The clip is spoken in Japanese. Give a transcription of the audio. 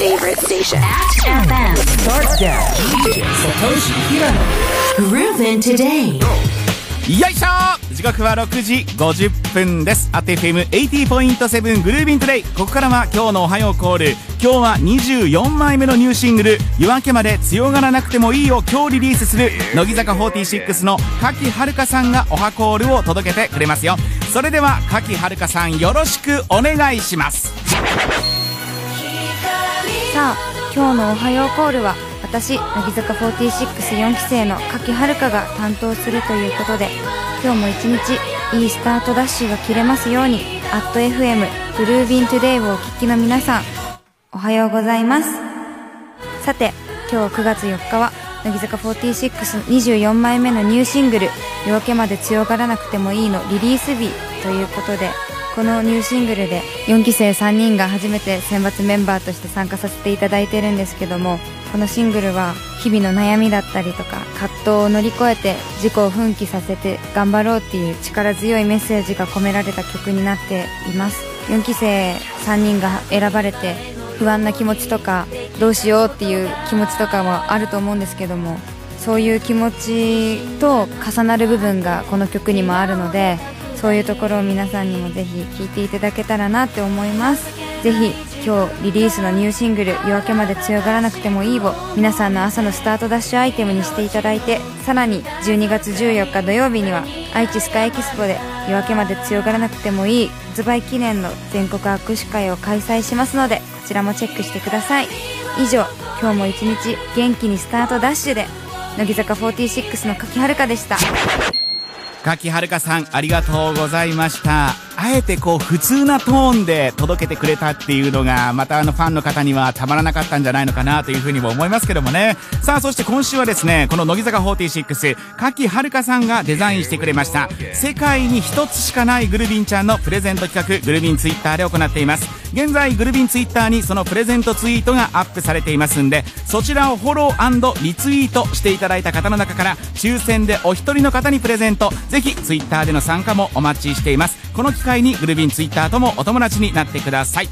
favorite station. FM Start down. DJ Satoshi Hirano. Groovin today よいしょ時刻は6時50分です。アテ FM80.7 グルービントデイ。ここからは今日のおはようコール。今日は24枚目のニューシングル、夜明けまで強がらなくてもいいを今日リリースする、乃木坂46の柿遥さんがおはコールを届けてくれますよ。それでは柿遥さんよろしくお願いします。さあ今日の「おはようコールは」私乃木坂464期生の柿遥が担当するということで今日も一日いいスタートダッシュが切れますように「@FM グルービントゥデイをお聞きの皆さんおはようございます。さて今日9月4日は乃木坂4624枚目のニューシングル「夜明けまで強がらなくてもいい」のリリース日ということでこのニューシングルで4期生3人が初めて選抜メンバーとして参加させていただいてるんですけどもこのシングルは日々の悩みだったりとか葛藤を乗り越えて自己を奮起させて頑張ろうっていう力強いメッセージが込められた曲になっています。4期生3人が選ばれて不安な気持ちとかどうしようっていう気持ちとかもあると思うんですけどもそういう気持ちと重なる部分がこの曲にもあるのでそういうところを皆さんにもぜひ聴いていただけたらなって思います。ぜひ今日リリースのニューシングル「夜明けまで強がらなくてもいい」を皆さんの朝のスタートダッシュアイテムにしていただいてさらに12月14日土曜日には愛知スカイエキスポで「夜明けまで強がらなくてもいい」発売記念の全国握手会を開催しますのでこちらもチェックしてください。以上今日も一日元気にスタートダッシュで乃木坂46の柿遥でした。柿遥さんありがとうございました。あえてこう普通なトーンで届けてくれたっていうのがまたあのファンの方にはたまらなかったんじゃないのかなというふうにも思いますけどもね。さあそして今週はですねこの乃木坂46柿遥さんがデザインしてくれました。世界に一つしかないグルビンちゃんのプレゼント企画グルビンツイッターで行っています。現在グルビンツイッターにそのプレゼントツイートがアップされていますんでそちらをフォローリツイートしていただいた方の中から抽選でお一人の方にプレゼント。ぜひツイッターでの参加もお待ちしています。この機会にグルビンツイッターともお友達になってください。